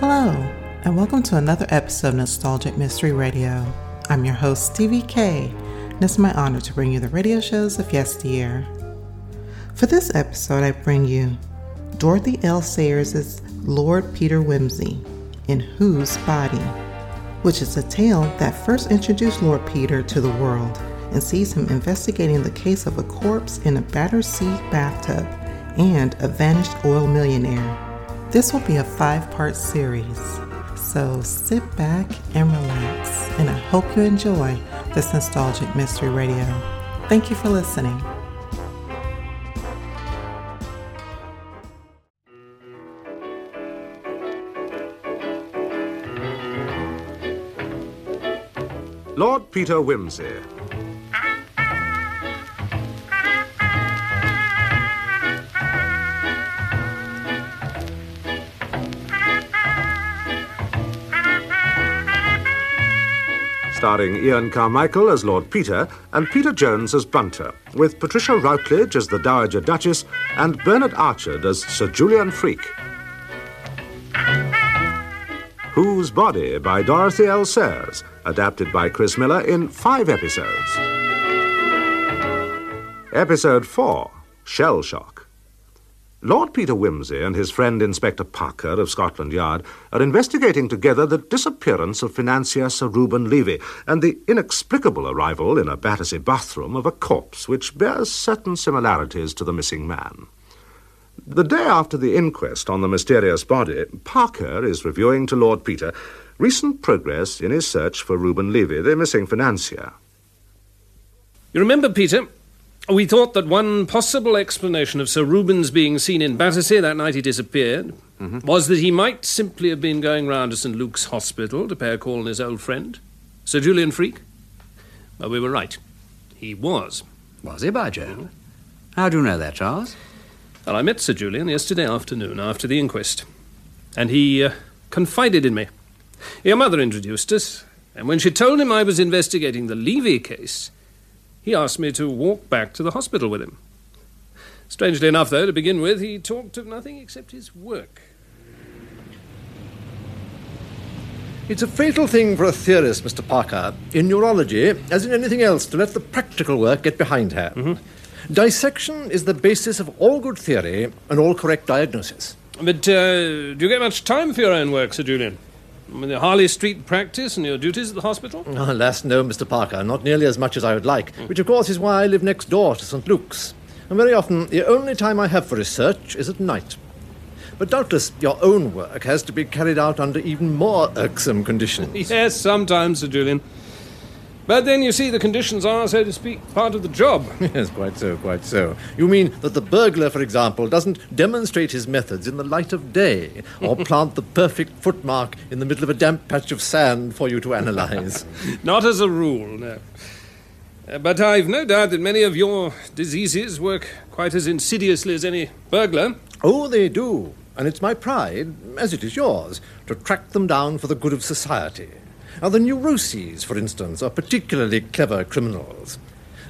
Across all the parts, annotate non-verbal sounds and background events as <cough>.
Hello, and welcome to another episode of Nostalgic Mystery Radio. I'm your host, Stevie K, and it's my honor to bring you the radio shows of yesteryear. For this episode, I bring you Dorothy L. Sayers' Lord Peter Wimsey in Whose Body, which is a tale that first introduced Lord Peter to the world and sees him investigating the case of a corpse in a Battersea bathtub and a vanished oil millionaire. This will be a five part series, so sit back and relax, and I hope you enjoy this nostalgic mystery radio. Thank you for listening. Lord Peter Wimsey. Starring Ian Carmichael as Lord Peter and Peter Jones as Bunter, with Patricia Routledge as the Dowager Duchess and Bernard Archard as Sir Julian Freke. Whose Body by Dorothy L. Sayers, adapted by Chris Miller in five episodes. Episode 4 Shell Shock. Lord Peter Wimsey and his friend Inspector Parker of Scotland Yard are investigating together the disappearance of financier Sir Reuben Levy and the inexplicable arrival in a Battersea bathroom of a corpse which bears certain similarities to the missing man. The day after the inquest on the mysterious body, Parker is reviewing to Lord Peter recent progress in his search for Reuben Levy, the missing financier. You remember, Peter, we thought that one possible explanation of Sir Reuben's being seen in Battersea that night he disappeared was that he might simply have been going round to St. Luke's Hospital to pay a call on his old friend, Sir Julian Freke. Well, we were right. He was. Was he, by Jove? How do you know that, Charles? Well, I met Sir Julian yesterday afternoon after the inquest, and he uh, confided in me. Your mother introduced us, and when she told him I was investigating the Levy case, he asked me to walk back to the hospital with him. Strangely enough, though, to begin with, he talked of nothing except his work. It's a fatal thing for a theorist, Mr. Parker, in neurology, as in anything else, to let the practical work get behindhand. Dissection is the basis of all good theory and all correct diagnosis. But uh, do you get much time for your own work, Sir Julian? Your Harley Street practice and your duties at the hospital? Oh, <laughs> alas, no, Mr. Parker, not nearly as much as I would like, hmm. which of course is why I live next door to St. Luke's. And very often, the only time I have for research is at night. But doubtless your own work has to be carried out under even more irksome conditions. <laughs> Yes, sometimes, Sir Julian. But then you see, the conditions are, so to speak, part of the job. <laughs> Yes, quite so, quite so. You mean that the burglar, for example, doesn't demonstrate his methods in the light of day, or <laughs> plant the perfect footmark in the middle of a damp patch of sand for you to analyze? <laughs> Not as a rule, no. Uh, But I've no doubt that many of your diseases work quite as insidiously as any burglar. oh, they do. And it's my pride, as it is yours, to track them down for the good of society. Now, the neuroses, for instance, are particularly clever criminals.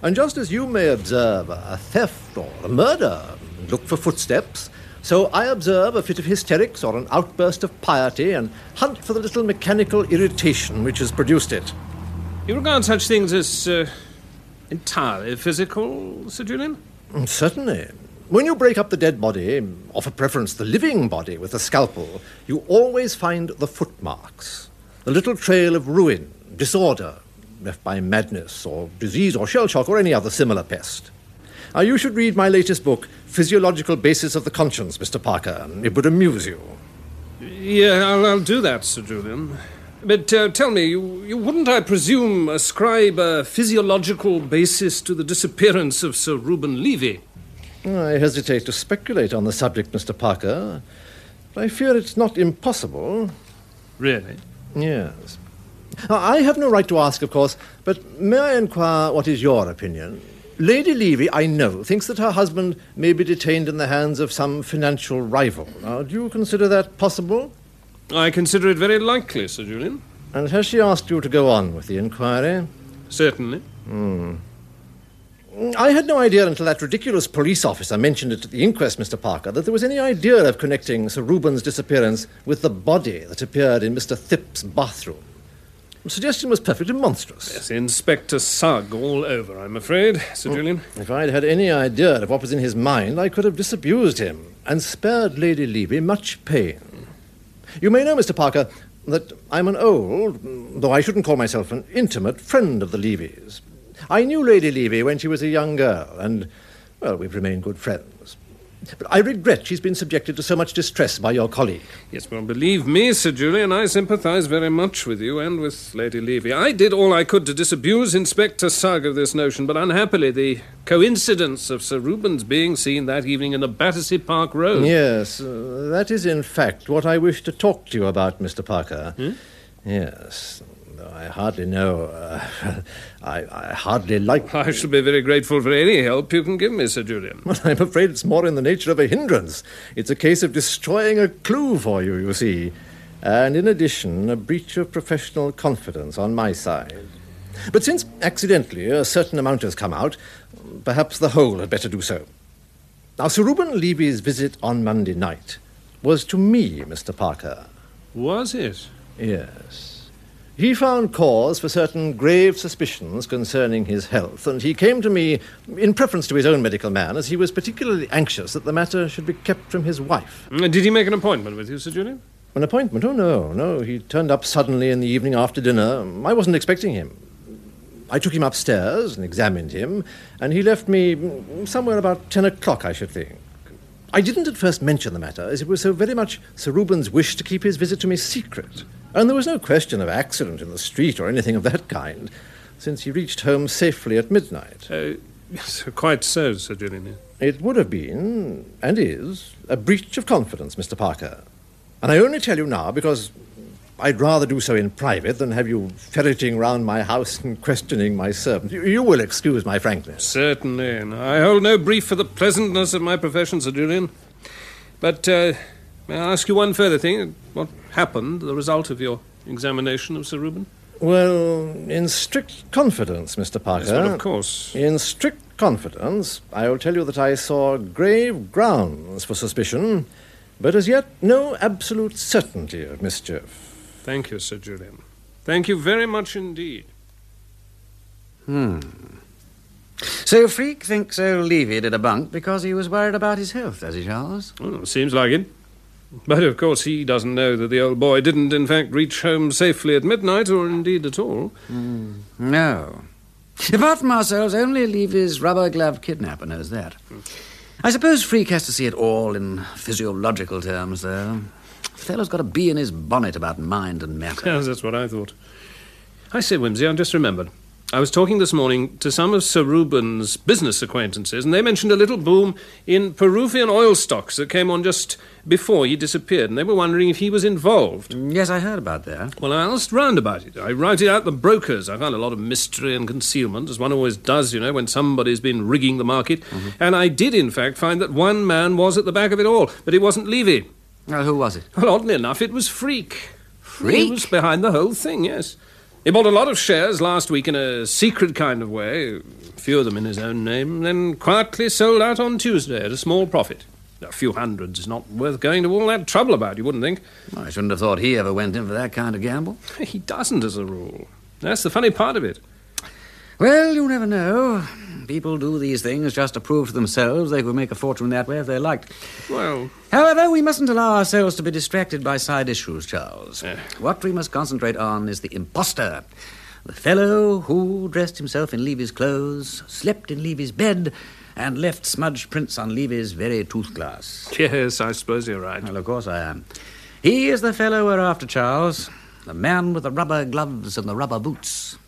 And just as you may observe a theft or a murder, and look for footsteps, so I observe a fit of hysterics or an outburst of piety and hunt for the little mechanical irritation which has produced it. You regard such things as uh, entirely physical, Sir Julian? Mm, Certainly. When you break up the dead body, or for preference the living body with a scalpel, you always find the footmarks. The little trail of ruin, disorder, left by madness or disease or shell shock or any other similar pest. Now, you should read my latest book, Physiological Basis of the Conscience, Mr. Parker. It would amuse you. Yeah, I'll, I'll do that, Sir Julian. But uh, tell me, you, you wouldn't, I presume, ascribe a physiological basis to the disappearance of Sir Reuben Levy? I hesitate to speculate on the subject, Mr. Parker. But I fear it's not impossible. Really? Yes. Now, I have no right to ask, of course, but may I inquire what is your opinion? Lady Levy, I know, thinks that her husband may be detained in the hands of some financial rival. Now, do you consider that possible? I consider it very likely, Sir Julian. And has she asked you to go on with the inquiry? Certainly. Hmm. I had no idea until that ridiculous police officer mentioned it at the inquest, Mr. Parker, that there was any idea of connecting Sir Reuben's disappearance with the body that appeared in Mr. Thipp's bathroom. The suggestion was perfectly monstrous. Yes, Inspector Sugg all over, I'm afraid, Sir hmm. Julian. If I'd had any idea of what was in his mind, I could have disabused him and spared Lady Levy much pain. You may know, Mr. Parker, that I'm an old, though I shouldn't call myself an intimate, friend of the Levys. I knew Lady Levy when she was a young girl, and, well, we've remained good friends. But I regret she's been subjected to so much distress by your colleague. Yes, well, believe me, Sir Julian, I sympathise very much with you and with Lady Levy. I did all I could to disabuse Inspector Sugg of this notion, but unhappily the coincidence of Sir Reuben's being seen that evening in the Battersea Park Road. Yes, uh, that is in fact what I wish to talk to you about, Mr. Parker. Yes, though I hardly know. Uh, <laughs> I, I hardly like. I shall be very grateful for any help you can give me, Sir Julian. Well, I'm afraid it's more in the nature of a hindrance. It's a case of destroying a clue for you, you see. And in addition, a breach of professional confidence on my side. But since accidentally a certain amount has come out, perhaps the whole had better do so. Now, Sir Reuben Levy's visit on Monday night was to me, Mr. Parker. Was it? Yes. He found cause for certain grave suspicions concerning his health, and he came to me in preference to his own medical man, as he was particularly anxious that the matter should be kept from his wife. Uh, Did he make an appointment with you, Sir Julian? An appointment? Oh, no, no. He turned up suddenly in the evening after dinner. I wasn't expecting him. I took him upstairs and examined him, and he left me mm, somewhere about ten o'clock, I should think. I didn't at first mention the matter, as it was so very much Sir Reuben's wish to keep his visit to me secret. And there was no question of accident in the street or anything of that kind, since he reached home safely at midnight. Uh, yes, quite so, Sir Julian. It would have been, and is, a breach of confidence, Mr. Parker. And I only tell you now because I'd rather do so in private than have you ferreting round my house and questioning my servant. You, you will excuse my frankness. Certainly, and I hold no brief for the pleasantness of my profession, Sir Julian. But uh, may I ask you one further thing? What happened, the result of your examination of Sir Reuben? Well, in strict confidence, Mr. Parker. Yes, well, of course. In strict confidence, I will tell you that I saw grave grounds for suspicion, but as yet no absolute certainty of mischief. Thank you, Sir Julian. Thank you very much indeed. Hmm. So Freke thinks old Levy did a bunk because he was worried about his health, does he, Charles? Well, seems like it. But of course, he doesn't know that the old boy didn't, in fact, reach home safely at midnight, or indeed at all. Hmm. No. Apart from ourselves, only Levy's rubber-gloved kidnapper knows that. I suppose Freke has to see it all in physiological terms, though. The fellow's got a bee in his bonnet about mind and matter. <laughs> Yes, that's what I thought. I say, Wimsey, I just remembered. I was talking this morning to some of Sir Reuben's business acquaintances, and they mentioned a little boom in Peruvian oil stocks that came on just before he disappeared, and they were wondering if he was involved. Mm, yes, I heard about that. Well, I asked round about it. I routed out the brokers. I found a lot of mystery and concealment, as one always does, you know, when somebody's been rigging the market. Mm-hmm. And I did, in fact, find that one man was at the back of it all, but it wasn't Levy. Well, who was it? Well, oddly enough, it was Freke. He Freke? was behind the whole thing, yes. He bought a lot of shares last week in a secret kind of way, a few of them in his own name, then quietly sold out on Tuesday at a small profit. A few hundreds is not worth going to all that trouble about, you wouldn't think. I shouldn't have thought he ever went in for that kind of gamble. <laughs> He doesn't, as a rule. That's the funny part of it. Well, you never know. People do these things just to prove to themselves they could make a fortune that way if they liked. Well, However, we mustn't allow ourselves to be distracted by side issues, Charles. Yeah. What we must concentrate on is the impostor. The fellow who dressed himself in Levy's clothes, slept in Levy's bed, and left smudged prints on Levy's very tooth glass. yes, I suppose you're right. Well, of course I am. He is the fellow we're after, Charles. The man with the rubber gloves and the rubber boots.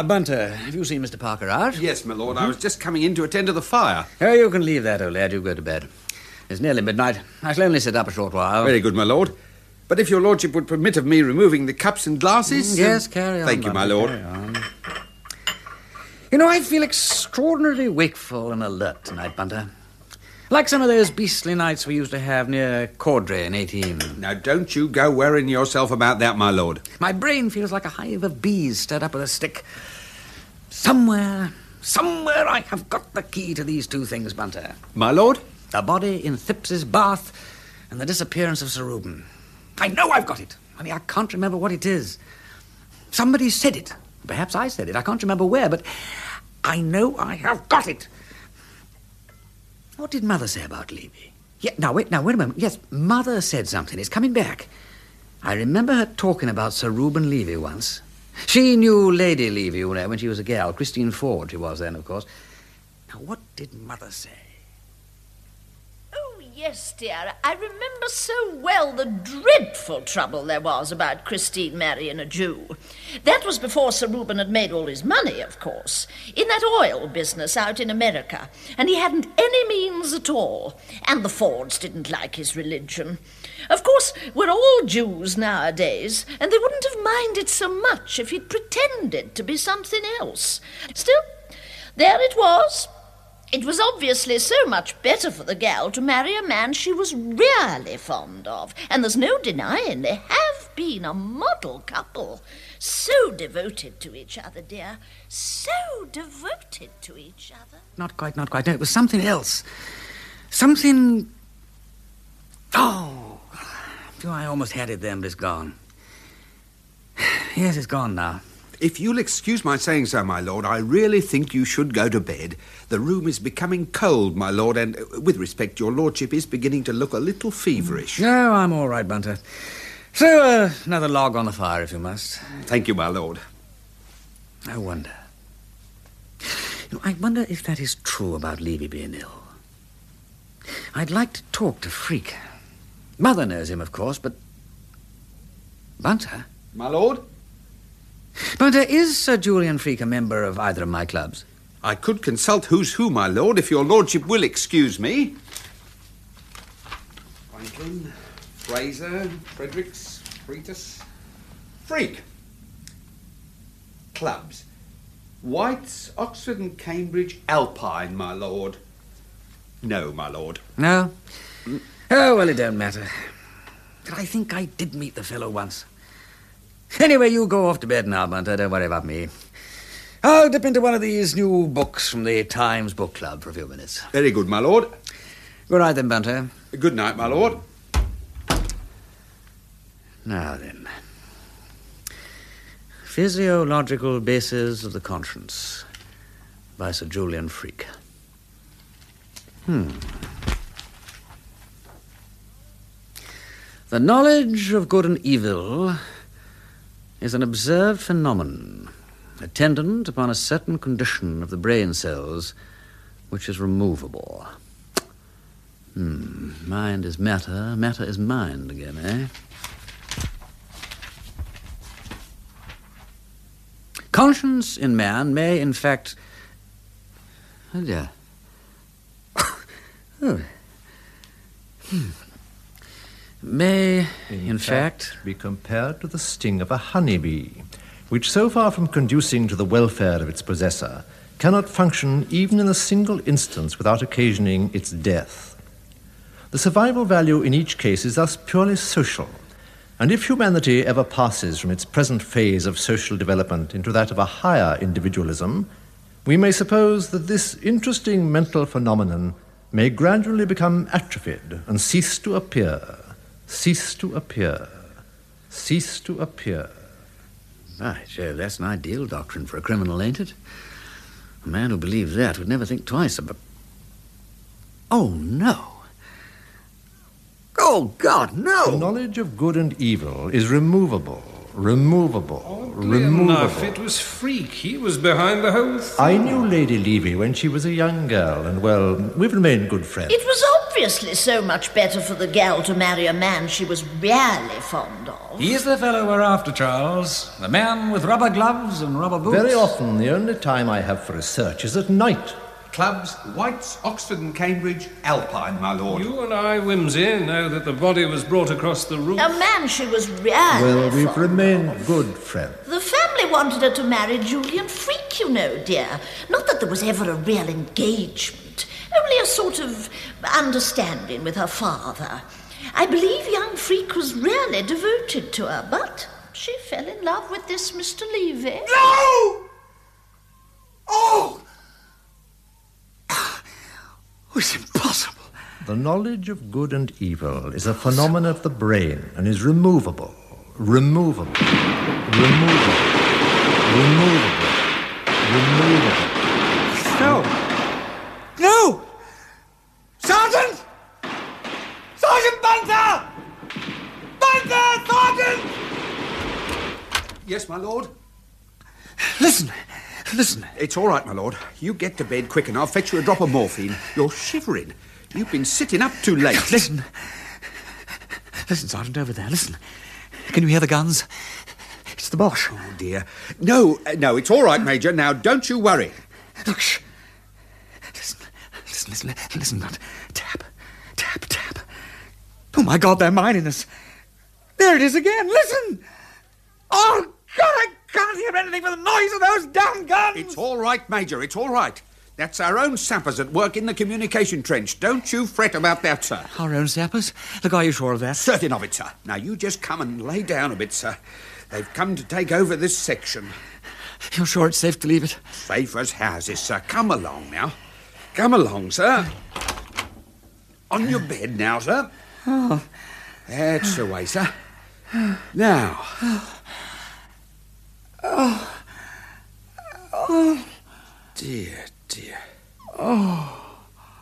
Ah, Bunter, have you seen Mr. Parker out? Yes, my lord. I was just coming in to attend to the fire. Oh, you can leave that, old lad. You go to bed. It's nearly midnight. I shall only sit up a short while. Very good, my lord. But if your lordship would permit of me removing the cups and glasses. Mm, Yes, um, carry on. Thank you, my lord. carry on. You know, I feel extraordinarily wakeful and alert tonight, Bunter. Like some of those beastly nights we used to have near Caudry in 18. Now, don't you go worrying yourself about that, my lord. My brain feels like a hive of bees stirred up with a stick. Somewhere, somewhere I have got the key to these two things, Bunter. My lord? The body in Thipps's bath and the disappearance of Sir Reuben. I know I've got it, only I can't remember what it is. Somebody said it. Perhaps I said it. I can't remember where, but I know I have got it. What did Mother say about Levy? Yeah, now wait, now wait a moment. Yes, Mother said something. It's coming back. I remember her talking about Sir Reuben Levy once. She knew Lady Levy, you know, when she was a girl. Christine Ford, she was then, of course. Now, what did Mother say? Yes, dear. I remember so well the dreadful trouble there was about Christine marrying a Jew. That was before Sir Reuben had made all his money, of course, in that oil business out in America, and he hadn't any means at all. And the Fords didn't like his religion. Of course, we're all Jews nowadays, and they wouldn't have minded so much if he'd pretended to be something else. Still, there it was. It was obviously so much better for the gal to marry a man she was really fond of, and there's no denying they have been a model couple. So devoted to each other, dear. So devoted to each other. Not quite, not quite. No, it was something else. Something. Oh! I almost had it then, but it's gone. <sighs> Yes, it's gone now. If you'll excuse my saying so, my lord, I really think you should go to bed. The room is becoming cold, my lord, and uh, with respect, your lordship is beginning to look a little feverish. No, I'm all right, Bunter. So, uh, another log on the fire, if you must. Thank you, my lord. I wonder. You know, I wonder if that is true about Levy being ill. I'd like to talk to Freke. Mother knows him, of course, but. Bunter? My lord? Bunter, uh, is Sir Julian Freke a member of either of my clubs? I could consult who's who, my lord, if your lordship will excuse me. Franklin, Fraser, Fredericks, Fretus, Freke. Clubs. White's, Oxford and Cambridge, Alpine, my lord. No, my lord. No? Oh, well, it don't matter. But I think I did meet the fellow once. Anyway, you go off to bed now, Bunter. Don't worry about me. I'll dip into one of these new books from the Times Book Club for a few minutes. Very good, my lord. Good night, then, Bunter. Good night, my lord. Now then. Physiological Bases of the Conscience by Sir Julian Freke. Hmm. The knowledge of good and evil is an observed phenomenon attendant upon a certain condition of the brain cells which is removable. Hmm. Mind is matter, matter is mind again, eh? Conscience in man may, in fact. Oh, dear. <coughs> oh. Hmm. May, in, fact, be compared to the sting of a honeybee, which, so far from conducing to the welfare of its possessor, cannot function even in a single instance without occasioning its death. The survival value in each case is thus purely social, and if humanity ever passes from its present phase of social development into that of a higher individualism, we may suppose that this interesting mental phenomenon may gradually become atrophied and cease to appear, cease to appear, cease to appear. By Jove, that's an ideal doctrine for a criminal, ain't it? A man who believes that would never think twice about. Oh, no. Oh, God, no! The no! knowledge of good and evil is removable, removable, Oddly enough, it was Freke. He was behind the whole thing. I knew Lady Levy when she was a young girl, and well, we've remained good friends. It was obviously so much better for the gal to marry a man she was really fond of. He's the fellow we're after, Charles. The man with rubber gloves and rubber boots. Very often, the only time I have for research is at night. Clubs, White's, Oxford and Cambridge, Alpine, my lord. You and I, Wimsey, know that the body was brought across the roof. A man she was really Well, we've fond remained good friends. The family wanted her to marry Julian Freke, you know, dear. Not that there was ever a real engagement. Only a sort of understanding with her father. I believe young Freke was really devoted to her, but she fell in love with this Mr. Levy. No! Oh! Oh, it's impossible. The knowledge of good and evil is a phenomenon of the brain and is removable, removable, removable, removable, removable. No! No! Sergeant! Sergeant Bunter! Bunter! Sergeant! Yes, my lord? Listen, listen. It's all right, my lord. You get to bed quick and I'll fetch you a drop of morphine. You're shivering. You've been sitting up too late. Listen. Listen, Sergeant, over there. Listen. Can you hear the guns? It's the Boche. Oh, dear. No, uh, no, it's all right, Major. Now, don't you worry. Look, shh. Listen, listen, listen, listen, that tap, tap, tap. Oh, my God, they're mining us. There it is again. Listen. Oh, God, I can't hear anything for the noise of those damn guns. It's all right, Major. It's all right. That's our own sappers at work in the communication trench. Don't you fret about that, sir. Our own sappers? Look, are you sure of that? Certain of it, sir. Now, you just come and lay down a bit, sir. They've come to take over this section. You're sure it's safe to leave it? Safe as houses, sir. Come along now. Come along, sir. On your bed now, sir. Oh. That's the way, sir. Now. Oh. Oh. Dear, dear. Oh.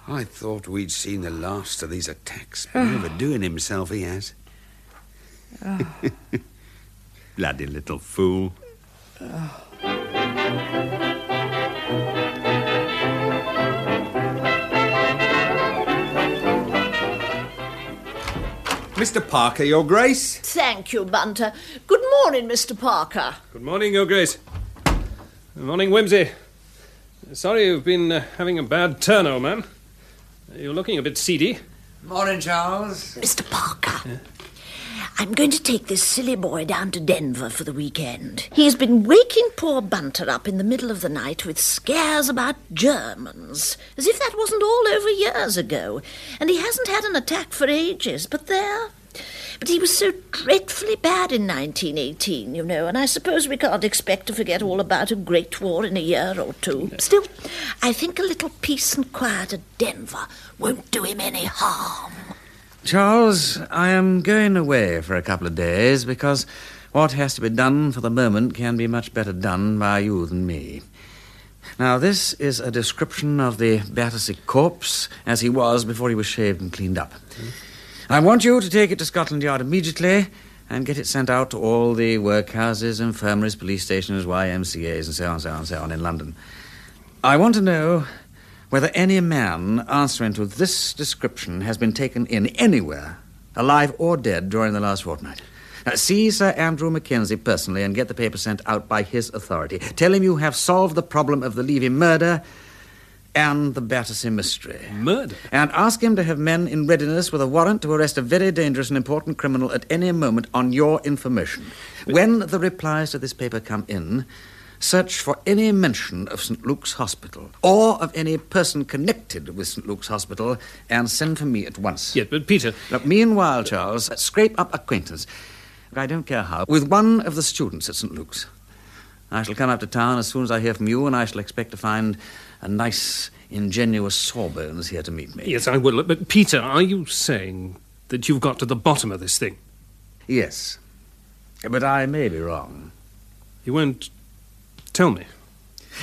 I thought we'd seen the last of these attacks. Overdoing oh. himself, he has. <laughs> Bloody little fool. Mr. Parker, Your Grace. Thank you, Bunter. Good morning, Mr. Parker. Good morning, Your Grace. Good morning, Wimsey. Sorry you've been uh, having a bad turn, old man. You're looking a bit seedy. Morning, Charles. Mr. Parker. I'm going to take this silly boy down to Denver for the weekend. He's been waking poor Bunter up in the middle of the night with scares about Germans, as if that wasn't all over years ago. And he hasn't had an attack for ages, but there. But he was so dreadfully bad in 1918, you know, and I suppose we can't expect to forget all about a great war in a year or two. Still, I think a little peace and quiet at Denver won't do him any harm. Charles, I am going away for a couple of days because what has to be done for the moment can be much better done by you than me. Now, this is a description of the Battersea corpse as he was before he was shaved and cleaned up. Hmm? I want you to take it to Scotland Yard immediately and get it sent out to all the workhouses, infirmaries, police stations, YMCAs, and so on, so on, so on in London. I want to know whether any man answering to this description has been taken in anywhere, alive or dead, during the last fortnight. Now, see Sir Andrew Mackenzie personally and get the paper sent out by his authority. Tell him you have solved the problem of the Levy murder and the Battersea mystery. Murder? And ask him to have men in readiness with a warrant to arrest a very dangerous and important criminal at any moment on your information. When the replies to this paper come in, search for any mention of St. Luke's Hospital or of any person connected with St. Luke's Hospital and send for me at once. Yes, but Peter. Look, meanwhile, Charles, scrape up acquaintance. I don't care how. With one of the students at St. Luke's. I shall come up to town as soon as I hear from you, and I shall expect to find a nice, ingenuous Sawbones here to meet me. Yes, I will. But Peter, are you saying that you've got to the bottom of this thing? Yes. But I may be wrong. You won't tell me.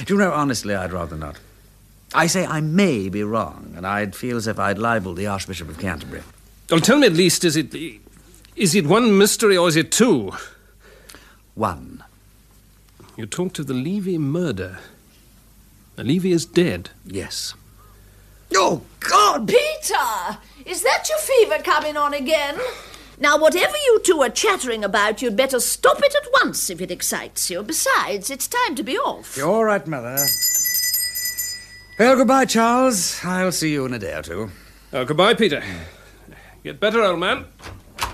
Do you know, honestly, I'd rather not. I say I may be wrong, and I'd feel as if I'd libeled the Archbishop of Canterbury. Well, tell me at least, is it. Is it one mystery or is it two? One. You talked of the Levy murder. The Levy is dead. Yes. Oh, God! Peter! Is that your fever coming on again? Now, whatever you two are chattering about, you'd better stop it at once if it excites you. Besides, it's time to be off. You're all right, Mother. Well, goodbye, Charles. I'll see you in a day or two. Oh, goodbye, Peter. Get better, old man.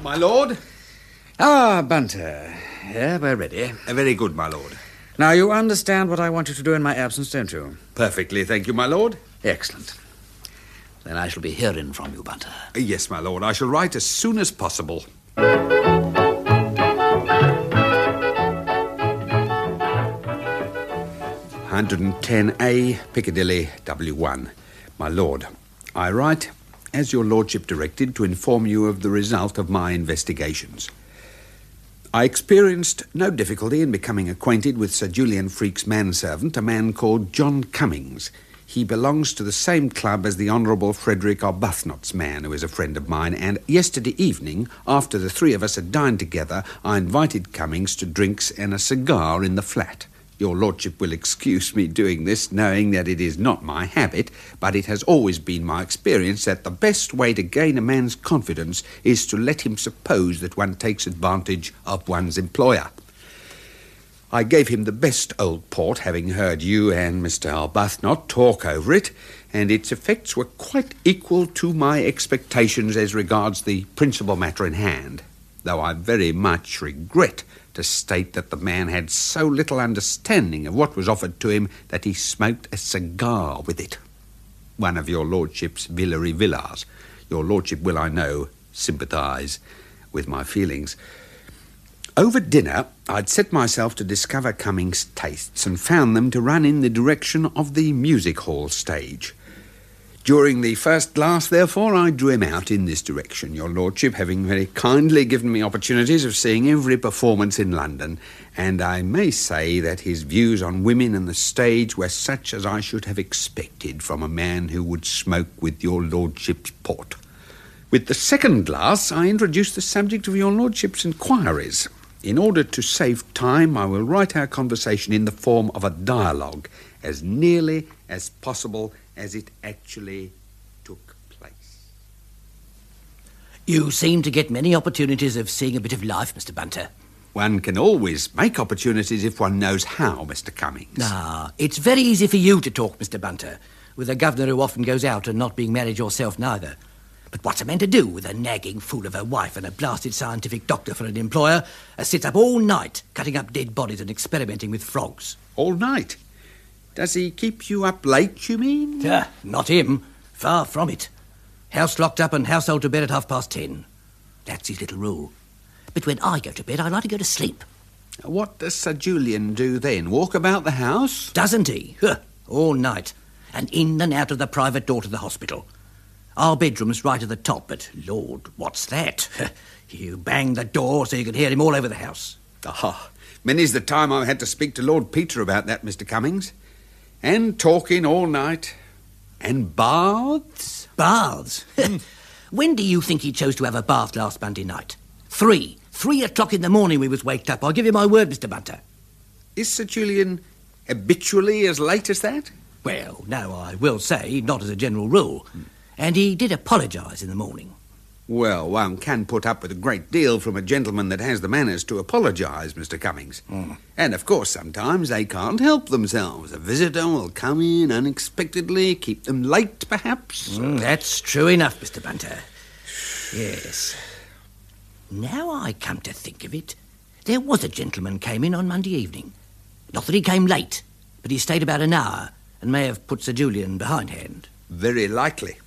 My lord? Ah, Bunter. Yeah, we're ready. Uh, very good, my lord. Now, you understand what I want you to do in my absence, don't you? Perfectly, thank you, my lord. Excellent. Then I shall be hearing from you, Bunter. Uh, yes, my lord. I shall write as soon as possible. 110A, Piccadilly, W1. My lord, I write, as your lordship directed, to inform you of the result of my investigations. I experienced no difficulty in becoming acquainted with Sir Julian Freke's manservant, a man called John Cummings. He belongs to the same club as the Honourable Frederick Arbuthnot's man, who is a friend of mine, and yesterday evening, after the three of us had dined together, I invited Cummings to drinks and a cigar in the flat. Your Lordship will excuse me doing this, knowing that it is not my habit, but it has always been my experience that the best way to gain a man's confidence is to let him suppose that one takes advantage of one's employer. I gave him the best old port, having heard you and Mr. Arbuthnot talk over it, and its effects were quite equal to my expectations as regards the principal matter in hand, though I very much regret to state that the man had so little understanding of what was offered to him that he smoked a cigar with it. One of your lordship's Villar y Villars. Your lordship will, I know, sympathise with my feelings. Over dinner, I'd set myself to discover Cummings' tastes and found them to run in the direction of the music hall stage. During the first glass, therefore, I drew him out in this direction, your lordship having very kindly given me opportunities of seeing every performance in London, and I may say that his views on women and the stage were such as I should have expected from a man who would smoke with your lordship's port. With the second glass, I introduced the subject of your lordship's inquiries. In order to save time, I will write our conversation in the form of a dialogue, as nearly as possible as it actually took place. You seem to get many opportunities of seeing a bit of life, Mr. Bunter. One can always make opportunities if one knows how, Mr. Cummings. Ah, it's very easy for you to talk, Mr. Bunter, with a governor who often goes out and not being married yourself neither. But what's a man to do with a nagging fool of a wife and a blasted scientific doctor for an employer who sits up all night cutting up dead bodies and experimenting with frogs? All night? Does he keep you up late, you mean? Ah, not him. Far from it. House locked up and household to bed at half past ten. That's his little rule. But when I go to bed, I like to go to sleep. What does Sir Julian do then? Walk about the house? Doesn't he? Huh, all night. And in and out of the private door to the hospital. Our bedroom's right at the top, but Lord, what's that? you bang the door so you can hear him all over the house. Ah, many's the time I've had to speak to Lord Peter about that, Mr. Cummings. And talking all night. And baths? Baths? Hmm. <laughs> when do you think he chose to have a bath last Monday night? Three. Three o'clock in the morning we was waked up. I'll give you my word, Mr. Bunter. Is Sir Julian habitually as late as that? Well, no, I will say, not as a general rule. Hmm. And he did apologise in the morning. Well, one can put up with a great deal from a gentleman that has the manners to apologise, Mr. Cummings. Mm. And of course, sometimes they can't help themselves. A visitor will come in unexpectedly, keep them late, perhaps. Mm, that's true enough, Mr. Bunter. Yes. Now I come to think of it, there was a gentleman came in on Monday evening. Not that he came late, but he stayed about an hour and may have put Sir Julian behindhand. Very likely.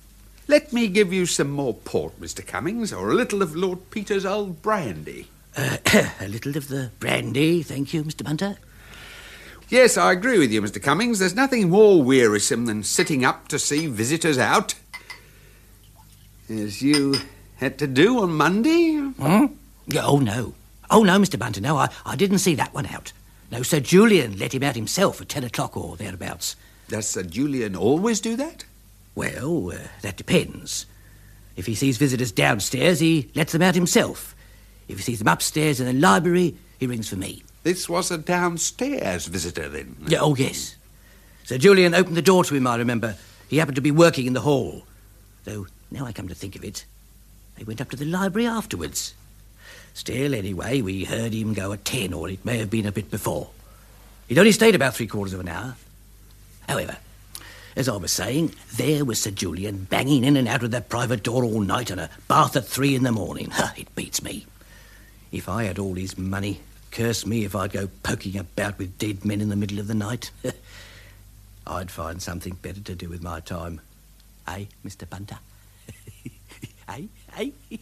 Let me give you some more port, Mr. Cummings, or a little of Lord Peter's old brandy. Uh, <coughs> a little of the brandy, thank you, Mr. Bunter. Yes, I agree with you, Mr. Cummings. There's nothing more wearisome than sitting up to see visitors out. As you had to do on Monday? Hmm? Oh, no. Oh, no, Mr. Bunter, no, I, I didn't see that one out. No, Sir Julian let him out himself at ten o'clock or thereabouts. Does Sir Julian always do that? Well, uh, that depends. If he sees visitors downstairs, he lets them out himself. If he sees them upstairs in the library, he rings for me. This was a downstairs visitor, then? Yeah, oh, yes. Sir Julian opened the door to him, I remember. He happened to be working in the hall. Though, now I come to think of it, they went up to the library afterwards. Still, anyway, we heard him go at ten, or it may have been a bit before. He'd only stayed about three quarters of an hour. However, as I was saying, there was Sir Julian banging in and out of that private door all night and a bath at three in the morning. It beats me. If I had all his money, curse me if I'd go poking about with dead men in the middle of the night. <laughs> I'd find something better to do with my time. Eh, aye, Mr. Bunter. aye, <laughs> eh, aye. Eh?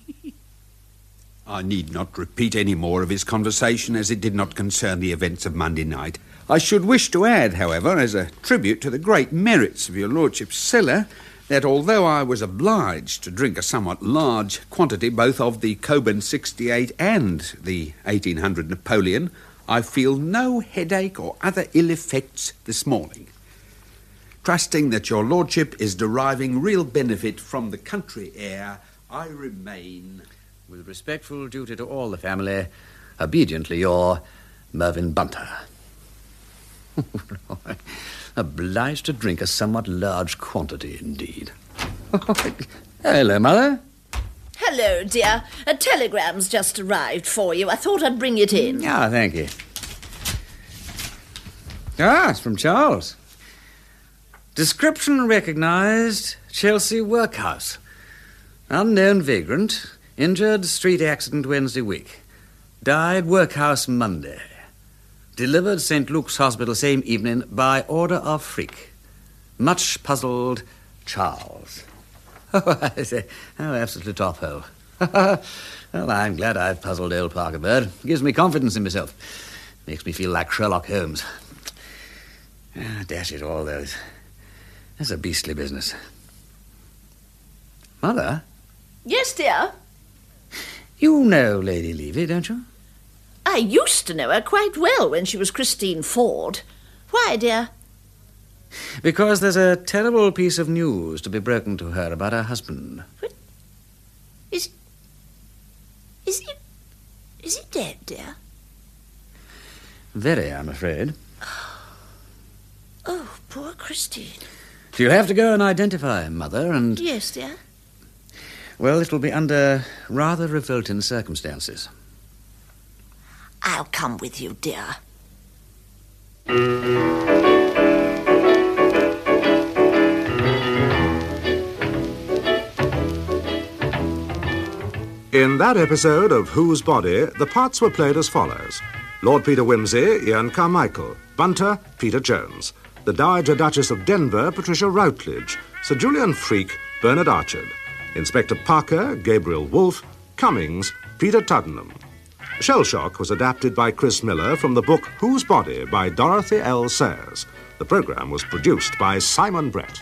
I need not repeat any more of his conversation as it did not concern the events of Monday night. I should wish to add, however, as a tribute to the great merits of your lordship's cellar, that although I was obliged to drink a somewhat large quantity both of the Cockburn 68 and the 1800 Napoleon, I feel no headache or other ill effects this morning. Trusting that your lordship is deriving real benefit from the country air, I remain. With respectful duty to all the family, obediently your Mervyn Bunter. <laughs> Obliged to drink a somewhat large quantity indeed. <laughs> Hello, Mother. Hello, dear. A telegram's just arrived for you. I thought I'd bring it in. Ah, thank you. Ah, it's from Charles. Description recognized Chelsea workhouse. Unknown vagrant, injured street accident Wednesday week. Died workhouse Monday. Delivered St. Luke's Hospital same evening by order of Freke. Much puzzled Charles. <laughs> Oh, I say, oh, absolutely top hole. <laughs> well, I'm glad I've puzzled old Parker Bird. Gives me confidence in myself. Makes me feel like Sherlock Holmes. Ah, dash it all, those. That's a beastly business. Mother, Yes, dear. you know Lady Levy, don't you? I used to know her quite well when she was Christine Ford. Why, dear? Because there's a terrible piece of news to be broken to her about her husband. Is. Is he. Is he dead, dear? Very, I'm afraid. Oh, poor Christine. She'll have to go and identify him, Mother, and, Yes, dear. well, it'll be under rather revolting circumstances. I'll come with you, dear. In that episode of Whose Body, the parts were played as follows. Lord Peter Wimsey, Ian Carmichael, Bunter, Peter Jones, the Dowager Duchess of Denver, Patricia Routledge, Sir Julian Freke, Bernard Archard, Inspector Parker, Gabriel Wolfe, Cummings, Peter Tuddenham. Shellshock was adapted by Chris Miller from the book Whose Body by Dorothy L. Sayers. The program was produced by Simon Brett.